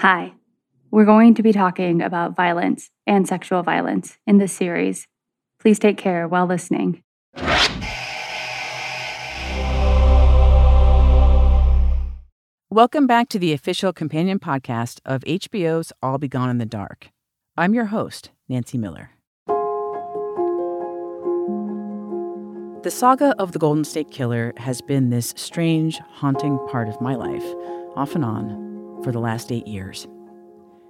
Hi. We're going to be talking about violence and sexual violence in this series. Please take care while listening. Welcome back to the official companion podcast of HBO's I'll Be Gone in the Dark. I'm your host, Nancy Miller. The saga of the Golden State Killer has been this strange, haunting part of my life, off and on, for the last eight years.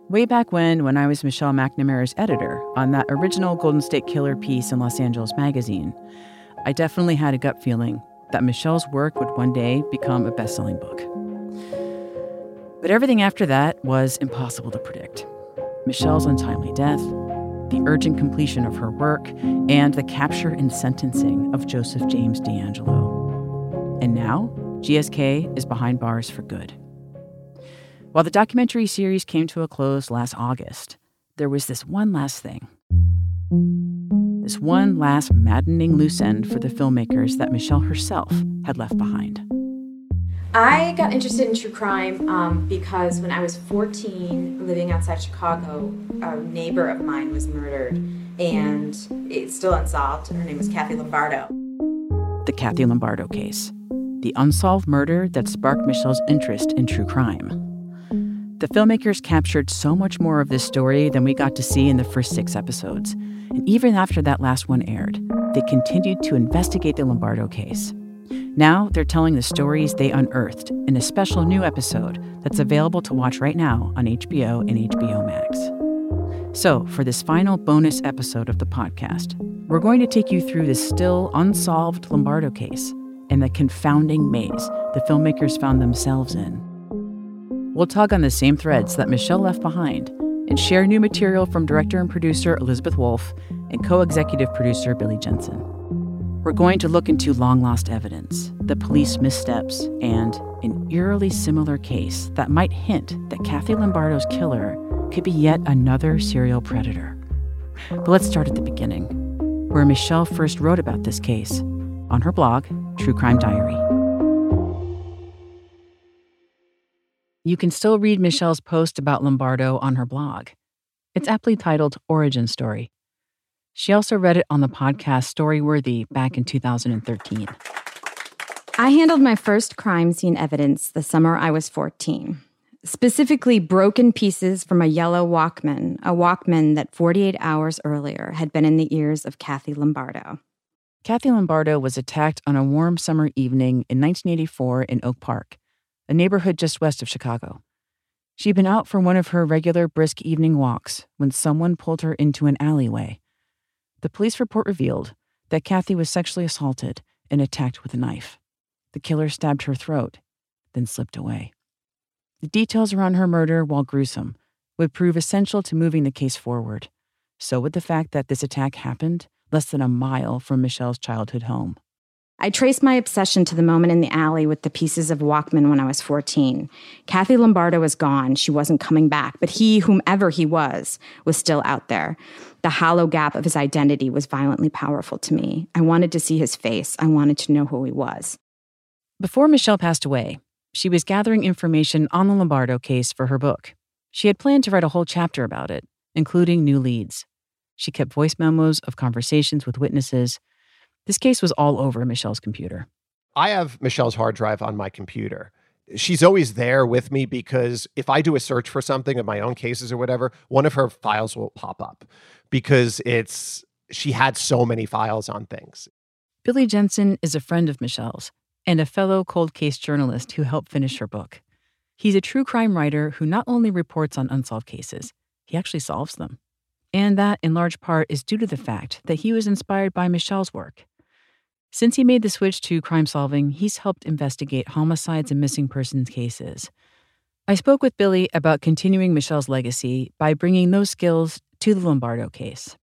Way back when, when I was Michelle McNamara's editor on that original Golden State Killer piece in Los Angeles Magazine, I definitely had a gut feeling that Michelle's work would one day become a best selling book. But everything after that was impossible to predict. Michelle's untimely death, the urgent completion of her work, and the capture and sentencing of Joseph James DeAngelo. And now, GSK is behind bars for good. While the documentary series came to a close last August, there was this one last thing. This one last maddening loose end for the filmmakers that Michelle herself had left behind. I got interested in true crime um, because when I was 14, living outside Chicago, a neighbor of mine was murdered, and it's still unsolved. Her name was Kathy Lombardo. The Kathy Lombardo case, the unsolved murder that sparked Michelle's interest in true crime. The filmmakers captured so much more of this story than we got to see in the first six episodes. And even after that last one aired, they continued to investigate the Lombardo case. Now they're telling the stories they unearthed in a special new episode that's available to watch right now on HBO and HBO Max. So, for this final bonus episode of the podcast, we're going to take you through the still unsolved Lombardo case and the confounding maze the filmmakers found themselves in. We'll tug on the same threads that Michelle left behind and share new material from director and producer Elizabeth Wolff and co executive producer Billy Jensen. We're going to look into long lost evidence, the police missteps, and an eerily similar case that might hint that Kathy Lombardo's killer could be yet another serial predator. But let's start at the beginning, where Michelle first wrote about this case on her blog, True Crime Diary. You can still read Michelle's post about Lombardo on her blog. It's aptly titled Origin Story she also read it on the podcast Storyworthy back in 2013. I handled my first crime scene evidence the summer I was 14. Specifically, broken pieces from a yellow Walkman, a Walkman that 48 hours earlier had been in the ears of Kathy Lombardo. Kathy Lombardo was attacked on a warm summer evening in 1984 in Oak Park, a neighborhood just west of Chicago. She'd been out for one of her regular brisk evening walks when someone pulled her into an alleyway. The police report revealed that Kathy was sexually assaulted and attacked with a knife. The killer stabbed her throat, then slipped away. The details around her murder, while gruesome, would prove essential to moving the case forward. So would the fact that this attack happened less than a mile from Michelle's childhood home. I traced my obsession to the moment in the alley with the pieces of Walkman when I was 14. Kathy Lombardo was gone. She wasn't coming back, but he, whomever he was, was still out there. The hollow gap of his identity was violently powerful to me. I wanted to see his face. I wanted to know who he was. Before Michelle passed away, she was gathering information on the Lombardo case for her book. She had planned to write a whole chapter about it, including new leads. She kept voice memos of conversations with witnesses this case was all over Michelle's computer. I have Michelle's hard drive on my computer. She's always there with me because if I do a search for something of my own cases or whatever, one of her files will pop up because it's she had so many files on things. Billy Jensen is a friend of Michelle's and a fellow cold case journalist who helped finish her book. He's a true crime writer who not only reports on unsolved cases, he actually solves them. And that, in large part, is due to the fact that he was inspired by Michelle's work. Since he made the switch to crime solving, he's helped investigate homicides and missing persons cases. I spoke with Billy about continuing Michelle's legacy by bringing those skills to the Lombardo case.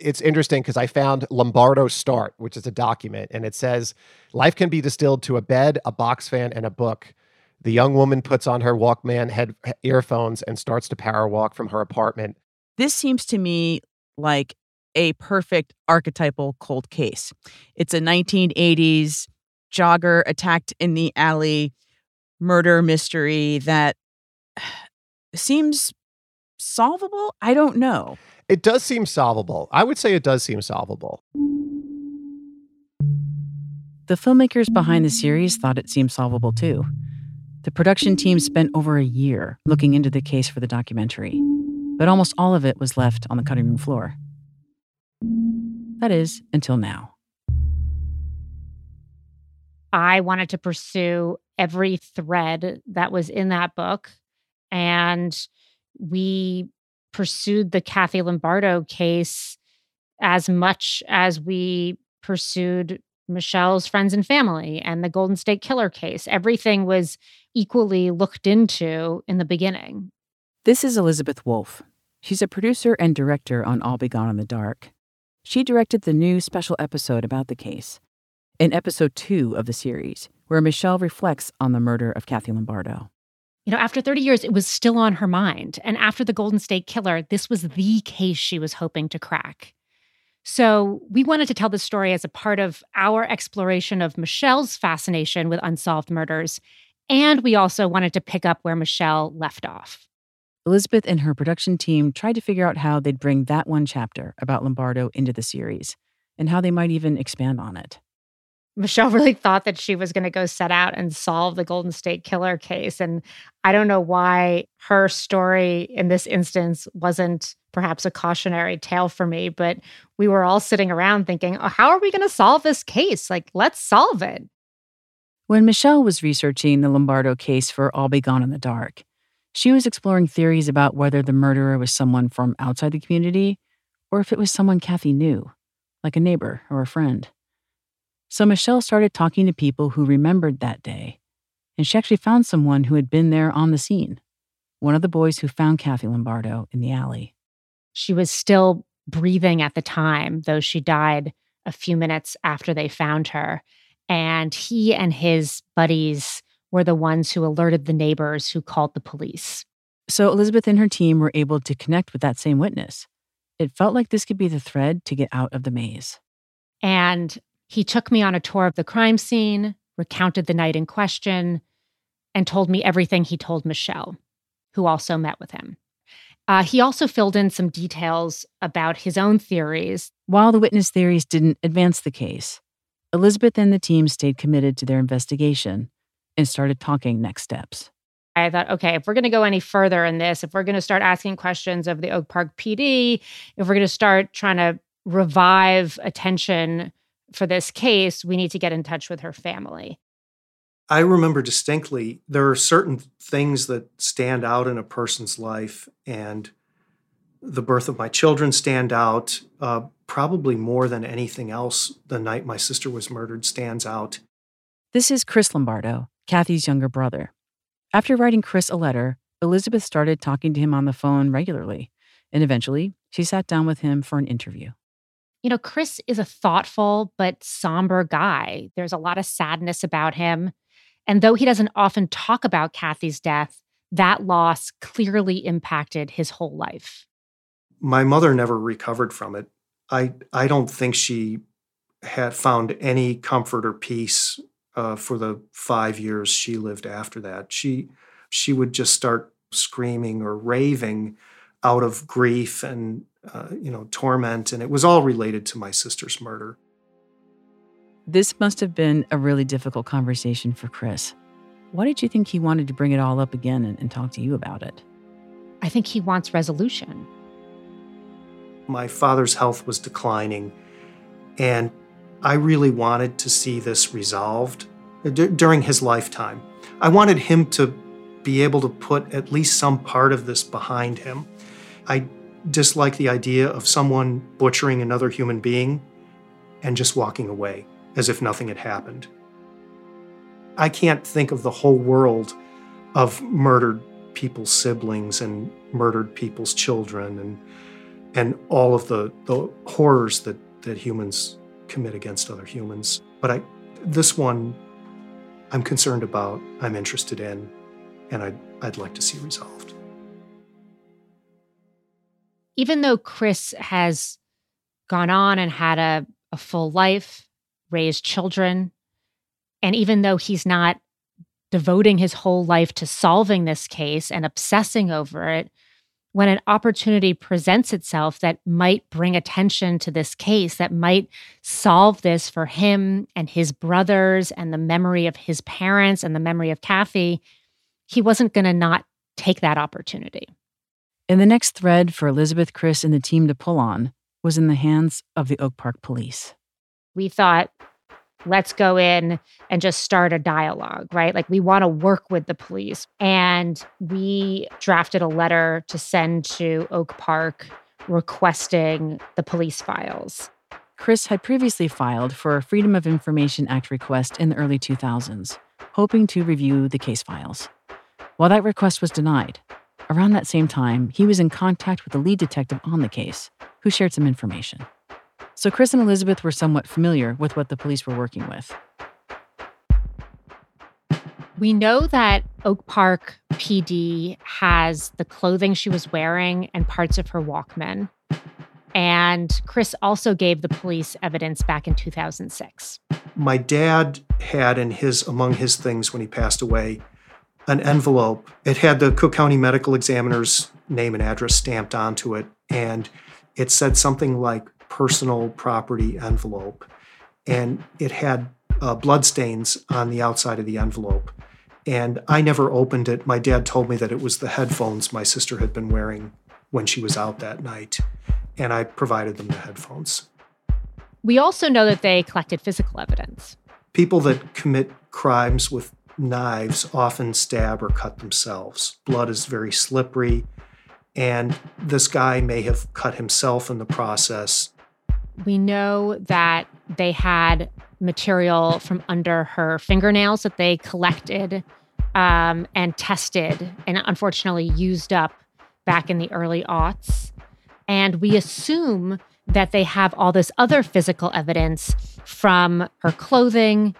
It's interesting because I found Lombardo Start, which is a document, and it says life can be distilled to a bed, a box fan, and a book. The young woman puts on her Walkman head earphones and starts to power walk from her apartment. This seems to me like a perfect archetypal cold case. It's a 1980s jogger attacked in the alley murder mystery that seems solvable. I don't know. It does seem solvable. I would say it does seem solvable. The filmmakers behind the series thought it seemed solvable too. The production team spent over a year looking into the case for the documentary, but almost all of it was left on the cutting room floor. That is, until now. I wanted to pursue every thread that was in that book. And we pursued the Kathy Lombardo case as much as we pursued Michelle's friends and family and the Golden State Killer case. Everything was equally looked into in the beginning. This is Elizabeth Wolfe. She's a producer and director on I'll Be Gone in the Dark. She directed the new special episode about the case, in episode two of the series, where Michelle reflects on the murder of Kathy Lombardo. You know, after 30 years, it was still on her mind. And after the Golden State Killer, this was the case she was hoping to crack. So we wanted to tell this story as a part of our exploration of Michelle's fascination with unsolved murders. And we also wanted to pick up where Michelle left off. Elizabeth and her production team tried to figure out how they'd bring that one chapter about Lombardo into the series and how they might even expand on it. Michelle really thought that she was going to go set out and solve the Golden State Killer case. And I don't know why her story in this instance wasn't perhaps a cautionary tale for me, but we were all sitting around thinking, oh, how are we going to solve this case? Like, let's solve it. When Michelle was researching the Lombardo case for I'll Be Gone in the Dark, she was exploring theories about whether the murderer was someone from outside the community or if it was someone Kathy knew, like a neighbor or a friend. So Michelle started talking to people who remembered that day, and she actually found someone who had been there on the scene one of the boys who found Kathy Lombardo in the alley. She was still breathing at the time, though she died a few minutes after they found her. And he and his buddies were the ones who alerted the neighbors who called the police. So Elizabeth and her team were able to connect with that same witness. It felt like this could be the thread to get out of the maze. And he took me on a tour of the crime scene, recounted the night in question, and told me everything he told Michelle, who also met with him. Uh, he also filled in some details about his own theories. While the witness theories didn't advance the case, Elizabeth and the team stayed committed to their investigation and started talking next steps. I thought, okay, if we're going to go any further in this, if we're going to start asking questions of the Oak Park PD, if we're going to start trying to revive attention for this case, we need to get in touch with her family. I remember distinctly there are certain things that stand out in a person's life, and the birth of my children stand out uh, probably more than anything else. The night my sister was murdered stands out. This is Chris Lombardo, Kathy's younger brother. After writing Chris a letter, Elizabeth started talking to him on the phone regularly, and eventually she sat down with him for an interview you know, Chris is a thoughtful but somber guy. There's a lot of sadness about him. And though he doesn't often talk about Kathy's death, that loss clearly impacted his whole life. My mother never recovered from it. I, I don't think she had found any comfort or peace uh, for the five years she lived after that. She, she would just start screaming or raving out of grief and uh, you know, torment, and it was all related to my sister's murder. This must have been a really difficult conversation for Chris. Why did you think he wanted to bring it all up again and, and talk to you about it? I think he wants resolution. My father's health was declining, and I really wanted to see this resolved uh, d- during his lifetime. I wanted him to be able to put at least some part of this behind him. I dislike the idea of someone butchering another human being and just walking away as if nothing had happened. I can't think of the whole world of murdered people's siblings and murdered people's children and and all of the, the horrors that, that humans commit against other humans. But I this one I'm concerned about, I'm interested in, and I'd, I'd like to see resolved even though Chris has gone on and had a, a full life, raised children, and even though he's not devoting his whole life to solving this case and obsessing over it, when an opportunity presents itself that might bring attention to this case, that might solve this for him and his brothers and the memory of his parents and the memory of Kathy, he wasn't going to not take that opportunity. And the next thread for Elizabeth, Chris, and the team to pull on was in the hands of the Oak Park police. We thought let's go in and just start a dialogue, right? Like we want to work with the police. And we drafted a letter to send to Oak Park requesting the police files. Chris had previously filed for a Freedom of Information Act request in the early 2000s, hoping to review the case files. While that request was denied, around that same time, he was in contact with the lead detective on the case, who shared some information. So Chris and Elizabeth were somewhat familiar with what the police were working with. We know that Oak Park PD has the clothing she was wearing and parts of her Walkman. And Chris also gave the police evidence back in 2006. My dad had in his among his things when he passed away an envelope. It had the Cook County Medical Examiner's name and address stamped onto it and it said something like personal property envelope, and it had uh, bloodstains on the outside of the envelope. And I never opened it. My dad told me that it was the headphones my sister had been wearing when she was out that night, and I provided them the headphones. We also know that they collected physical evidence. People that commit crimes with knives often stab or cut themselves. Blood is very slippery, and this guy may have cut himself in the process we know that they had material from under her fingernails that they collected um, and tested and unfortunately used up back in the early aughts. And we assume that they have all this other physical evidence from her clothing,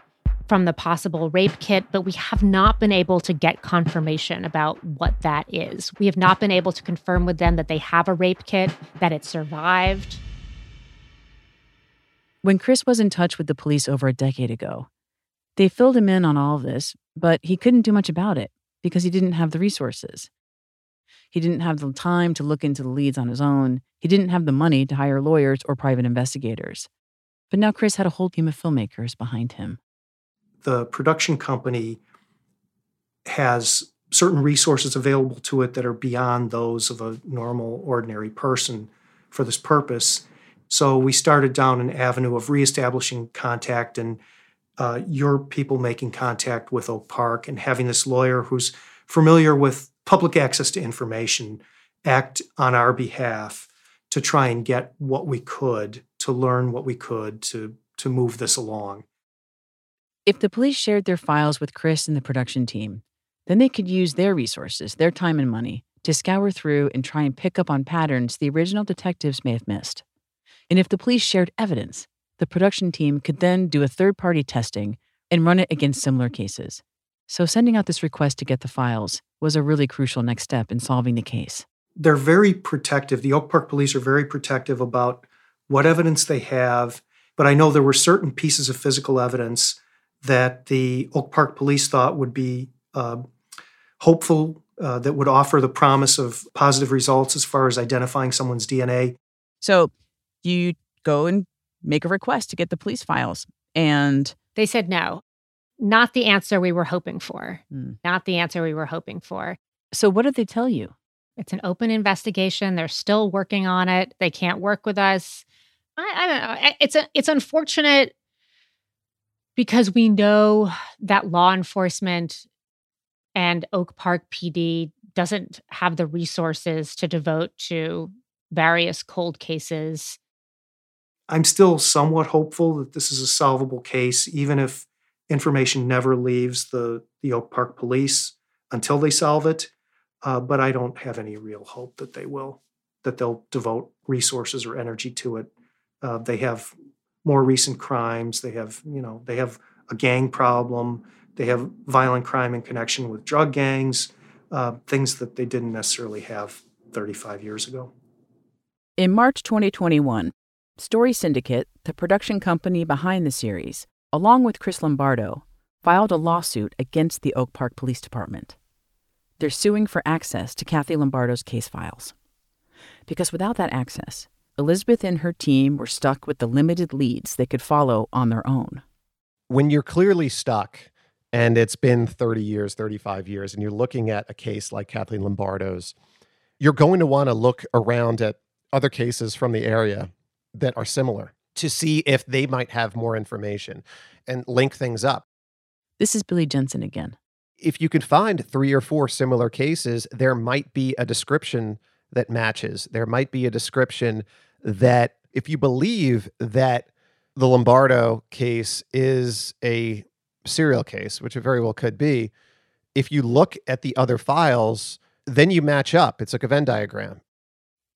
from the possible rape kit, but we have not been able to get confirmation about what that is. We have not been able to confirm with them that they have a rape kit, that it survived. When Chris was in touch with the police over a decade ago, they filled him in on all of this, but he couldn't do much about it because he didn't have the resources. He didn't have the time to look into the leads on his own. He didn't have the money to hire lawyers or private investigators. But now Chris had a whole team of filmmakers behind him. The production company has certain resources available to it that are beyond those of a normal, ordinary person for this purpose. So we started down an avenue of reestablishing contact and uh, your people making contact with Oak Park and having this lawyer who's familiar with public access to information act on our behalf to try and get what we could, to learn what we could, to, to move this along. If the police shared their files with Chris and the production team, then they could use their resources, their time and money, to scour through and try and pick up on patterns the original detectives may have missed. And if the police shared evidence, the production team could then do a third party testing and run it against similar cases. So, sending out this request to get the files was a really crucial next step in solving the case. They're very protective. The Oak Park police are very protective about what evidence they have. But I know there were certain pieces of physical evidence that the Oak Park police thought would be uh, hopeful, uh, that would offer the promise of positive results as far as identifying someone's DNA. So, you go and make a request to get the police files. And they said no. Not the answer we were hoping for. Mm. Not the answer we were hoping for. So, what did they tell you? It's an open investigation. They're still working on it. They can't work with us. I, I don't know. It's a, it's unfortunate because we know that law enforcement and Oak Park PD doesn't have the resources to devote to various cold cases I'm still somewhat hopeful that this is a solvable case, even if information never leaves the, the Oak Park police until they solve it. Uh, but I don't have any real hope that they will, that they'll devote resources or energy to it. Uh, they have more recent crimes. They have, you know, they have a gang problem. They have violent crime in connection with drug gangs, uh, things that they didn't necessarily have 35 years ago. In March 2021, Story Syndicate, the production company behind the series, along with Chris Lombardo, filed a lawsuit against the Oak Park Police Department. They're suing for access to Kathy Lombardo's case files. Because without that access, Elizabeth and her team were stuck with the limited leads they could follow on their own. When you're clearly stuck and it's been 30 years, 35 years, and you're looking at a case like Kathleen Lombardo's, you're going to want to look around at other cases from the area that are similar to see if they might have more information and link things up. This is Billy Jensen again. If you can find three or four similar cases, there might be a description that matches. There might be a description that, if you believe that the Lombardo case is a serial case, which it very well could be, if you look at the other files, then you match up. It's like a Venn diagram.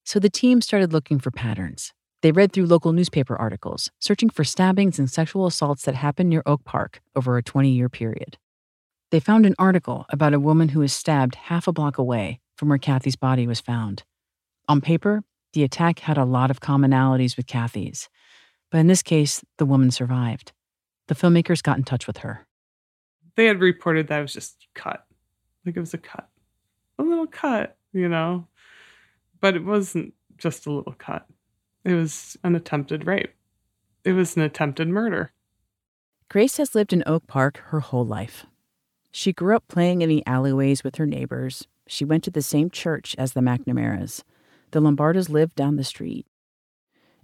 So the team started looking for patterns. They read through local newspaper articles, searching for stabbings and sexual assaults that happened near Oak Park over a 20 year period. They found an article about a woman who was stabbed half a block away from where Kathy's body was found. On paper, the attack had a lot of commonalities with Kathy's, but in this case, the woman survived. The filmmakers got in touch with her. They had reported that it was just cut. Like it was a cut. A little cut, you know? But it wasn't just a little cut. It was an attempted rape. It was an attempted murder. Grace has lived in Oak Park her whole life. She grew up playing in the alleyways with her neighbors. She went to the same church as the McNamaras. The Lombardos lived down the street.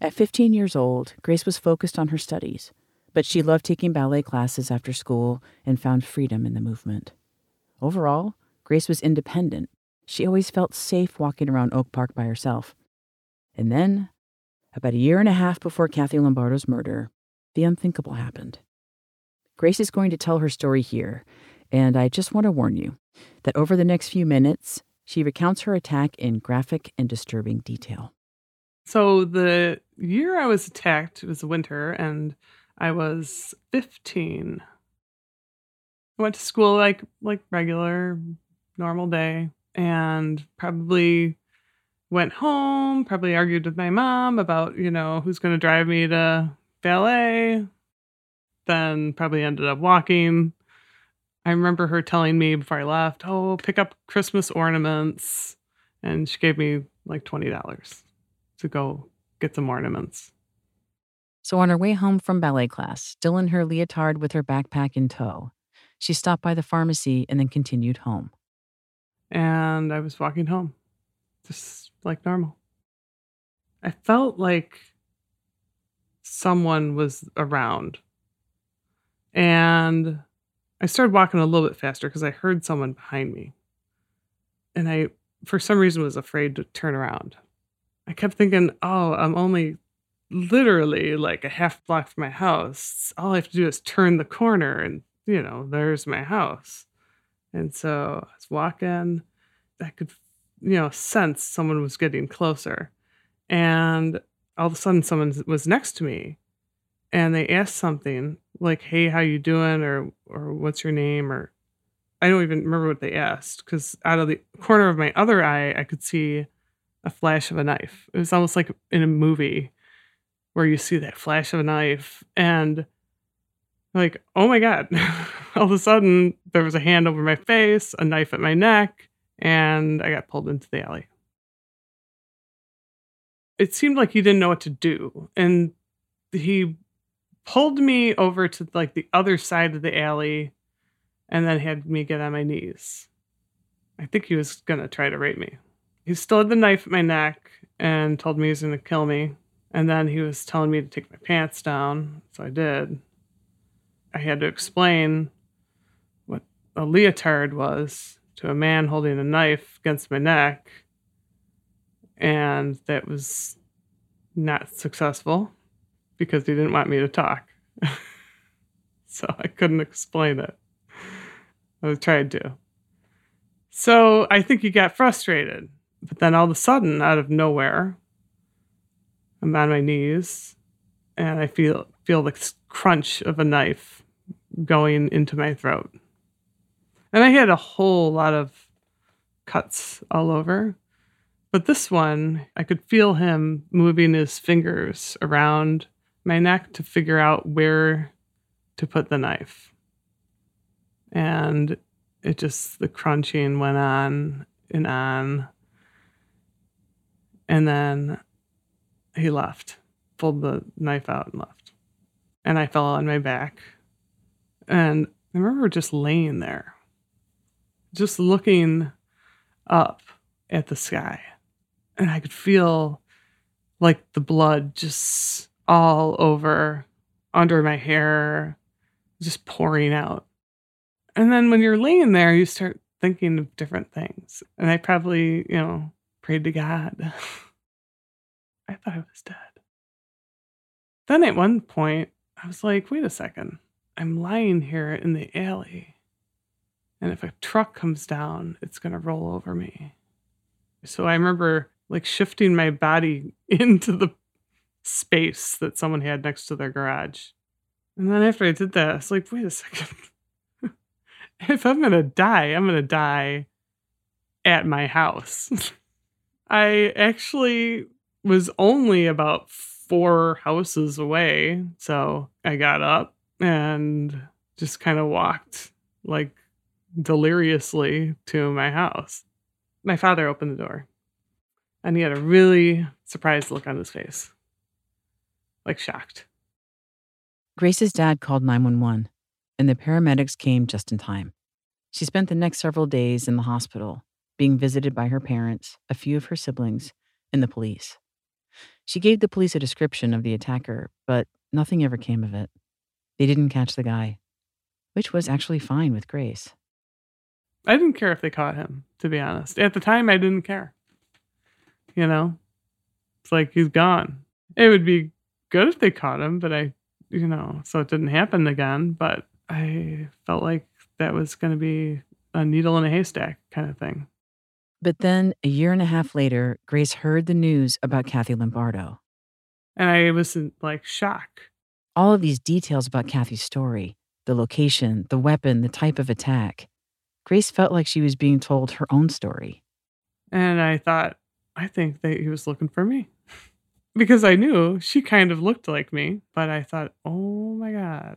At 15 years old, Grace was focused on her studies, but she loved taking ballet classes after school and found freedom in the movement. Overall, Grace was independent. She always felt safe walking around Oak Park by herself. And then about a year and a half before Kathy Lombardo's murder, the unthinkable happened. Grace is going to tell her story here, and I just want to warn you that over the next few minutes, she recounts her attack in graphic and disturbing detail. So, the year I was attacked it was winter, and I was 15. I went to school like like regular normal day and probably went home, probably argued with my mom about, you know, who's going to drive me to ballet. Then probably ended up walking. I remember her telling me before I left, "Oh, pick up Christmas ornaments." And she gave me like $20 to go get some ornaments. So on her way home from ballet class, still in her leotard with her backpack in tow, she stopped by the pharmacy and then continued home. And I was walking home. Just like normal. I felt like someone was around. And I started walking a little bit faster because I heard someone behind me. And I, for some reason, was afraid to turn around. I kept thinking, oh, I'm only literally like a half block from my house. All I have to do is turn the corner and, you know, there's my house. And so I was walking. I could you know, sense someone was getting closer. And all of a sudden someone was next to me and they asked something like, "Hey, how you doing?" or or "What's your name?" or I don't even remember what they asked cuz out of the corner of my other eye I could see a flash of a knife. It was almost like in a movie where you see that flash of a knife and like, "Oh my god." all of a sudden there was a hand over my face, a knife at my neck, and I got pulled into the alley. It seemed like he didn't know what to do, and he pulled me over to like the other side of the alley and then had me get on my knees. I think he was gonna try to rape me. He still had the knife at my neck and told me he was gonna kill me. And then he was telling me to take my pants down, so I did. I had to explain what a leotard was to a man holding a knife against my neck. And that was not successful because he didn't want me to talk. so I couldn't explain it. I tried to. So I think he got frustrated. But then all of a sudden, out of nowhere, I'm on my knees and I feel feel the crunch of a knife going into my throat. And I had a whole lot of cuts all over. But this one, I could feel him moving his fingers around my neck to figure out where to put the knife. And it just, the crunching went on and on. And then he left, pulled the knife out and left. And I fell on my back. And I remember just laying there, just looking up at the sky. And I could feel like the blood just all over under my hair, just pouring out. And then when you're laying there, you start thinking of different things. And I probably, you know, prayed to God. I thought I was dead. Then at one point, I was like, wait a second. I'm lying here in the alley. And if a truck comes down, it's going to roll over me. So I remember like shifting my body into the space that someone had next to their garage. And then after I did that, I was like, wait a second. if I'm going to die, I'm going to die at my house. I actually was only about four houses away. So I got up and just kind of walked like deliriously to my house. My father opened the door and he had a really surprised look on his face, like shocked. Grace's dad called 911, and the paramedics came just in time. She spent the next several days in the hospital, being visited by her parents, a few of her siblings, and the police. She gave the police a description of the attacker, but nothing ever came of it. They didn't catch the guy, which was actually fine with Grace. I didn't care if they caught him, to be honest. At the time, I didn't care. You know, it's like he's gone. It would be good if they caught him, but I, you know, so it didn't happen again. But I felt like that was going to be a needle in a haystack kind of thing. But then, a year and a half later, Grace heard the news about Kathy Lombardo. And I was in like shock. All of these details about Kathy's story the location, the weapon, the type of attack. Grace felt like she was being told her own story. And I thought, I think that he was looking for me because I knew she kind of looked like me, but I thought, oh my God,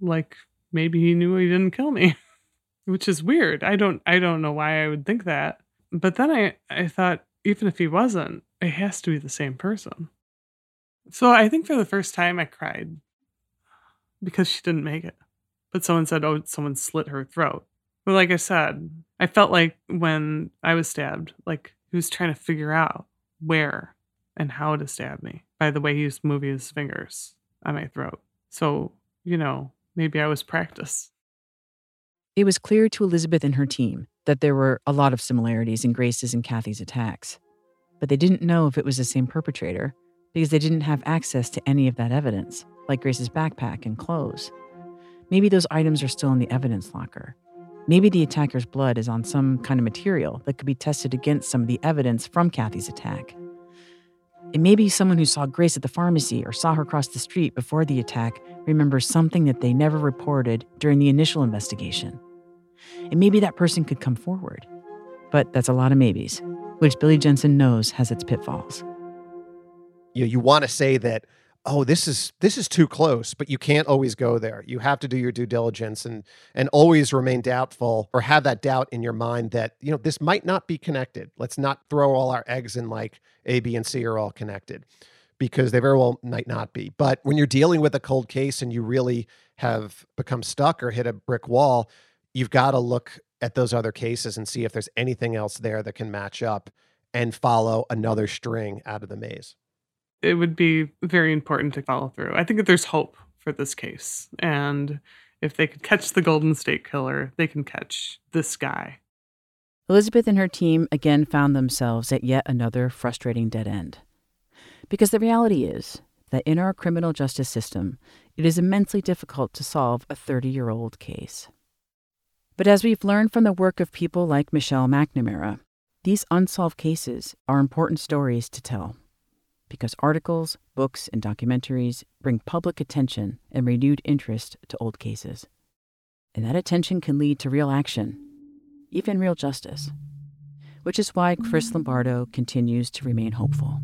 like maybe he knew he didn't kill me, which is weird. I don't, I don't know why I would think that. But then I, I thought, even if he wasn't, it has to be the same person. So I think for the first time I cried because she didn't make it. But someone said, oh, someone slit her throat. But like I said, I felt like when I was stabbed, like he was trying to figure out where and how to stab me by the way he was moving his fingers on my throat. So, you know, maybe I was practice. It was clear to Elizabeth and her team that there were a lot of similarities in Grace's and Kathy's attacks, but they didn't know if it was the same perpetrator because they didn't have access to any of that evidence, like Grace's backpack and clothes. Maybe those items are still in the evidence locker. Maybe the attacker's blood is on some kind of material that could be tested against some of the evidence from Kathy's attack. It may be someone who saw Grace at the pharmacy or saw her cross the street before the attack remembers something that they never reported during the initial investigation. And maybe that person could come forward. But that's a lot of maybes, which Billy Jensen knows has its pitfalls. You know, you want to say that oh this is this is too close, but you can't always go there. You have to do your due diligence and and always remain doubtful or have that doubt in your mind that you know this might not be connected. Let's not throw all our eggs in like A, B, and C are all connected because they very well might not be. But when you're dealing with a cold case and you really have become stuck or hit a brick wall, you've got to look at those other cases and see if there's anything else there that can match up and follow another string out of the maze. It would be very important to follow through. I think that there's hope for this case. And if they could catch the Golden State Killer, they can catch this guy. Elizabeth and her team again found themselves at yet another frustrating dead end. Because the reality is that in our criminal justice system, it is immensely difficult to solve a 30 year old case. But as we've learned from the work of people like Michelle McNamara, these unsolved cases are important stories to tell. Because articles, books, and documentaries bring public attention and renewed interest to old cases. And that attention can lead to real action, even real justice. Which is why Chris Lombardo continues to remain hopeful.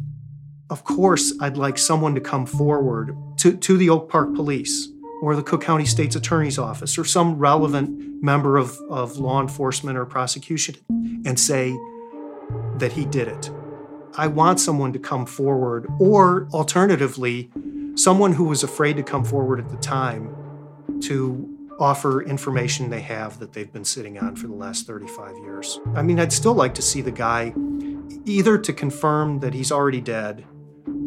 Of course, I'd like someone to come forward to, to the Oak Park Police or the Cook County State's Attorney's Office or some relevant member of, of law enforcement or prosecution and say that he did it. I want someone to come forward, or alternatively, someone who was afraid to come forward at the time to offer information they have that they've been sitting on for the last 35 years. I mean, I'd still like to see the guy either to confirm that he's already dead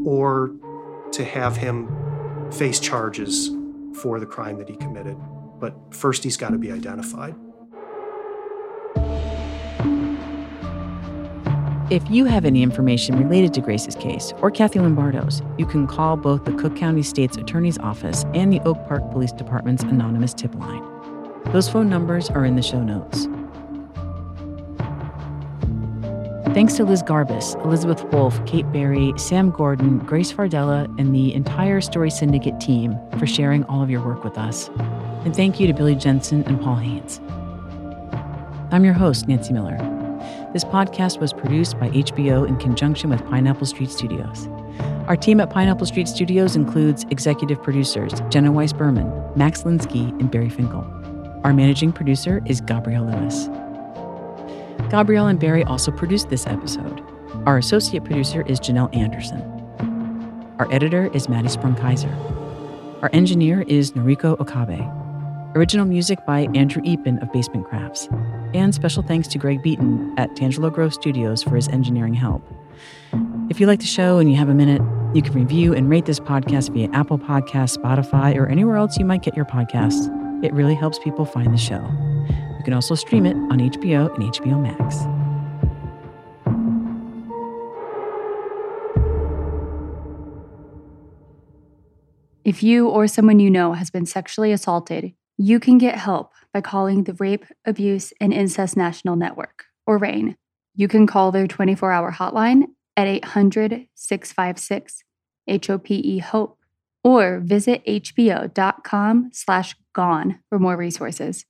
or to have him face charges for the crime that he committed. But first, he's got to be identified. If you have any information related to Grace's case or Kathy Lombardo's, you can call both the Cook County State's Attorney's Office and the Oak Park Police Department's anonymous tip line. Those phone numbers are in the show notes. Thanks to Liz Garbus, Elizabeth Wolff, Kate Barry, Sam Gordon, Grace Fardella, and the entire Story Syndicate team for sharing all of your work with us. And thank you to Billy Jensen and Paul Haynes. I'm your host, Nancy Miller. This podcast was produced by HBO in conjunction with Pineapple Street Studios. Our team at Pineapple Street Studios includes executive producers Jenna Weiss Berman, Max Linsky, and Barry Finkel. Our managing producer is Gabrielle Lewis. Gabrielle and Barry also produced this episode. Our associate producer is Janelle Anderson. Our editor is Maddie Sprung-Kaiser. Our engineer is Noriko Okabe. Original music by Andrew Eapen of Basement Crafts. And special thanks to Greg Beaton at Tangelo Grove Studios for his engineering help. If you like the show and you have a minute, you can review and rate this podcast via Apple Podcasts, Spotify, or anywhere else you might get your podcasts. It really helps people find the show. You can also stream it on HBO and HBO Max. If you or someone you know has been sexually assaulted, you can get help by calling the Rape, Abuse, and Incest National Network, or RAINN. You can call their 24 hour hotline at 800 656 HOPE HOPE or visit hbo.com slash gone for more resources.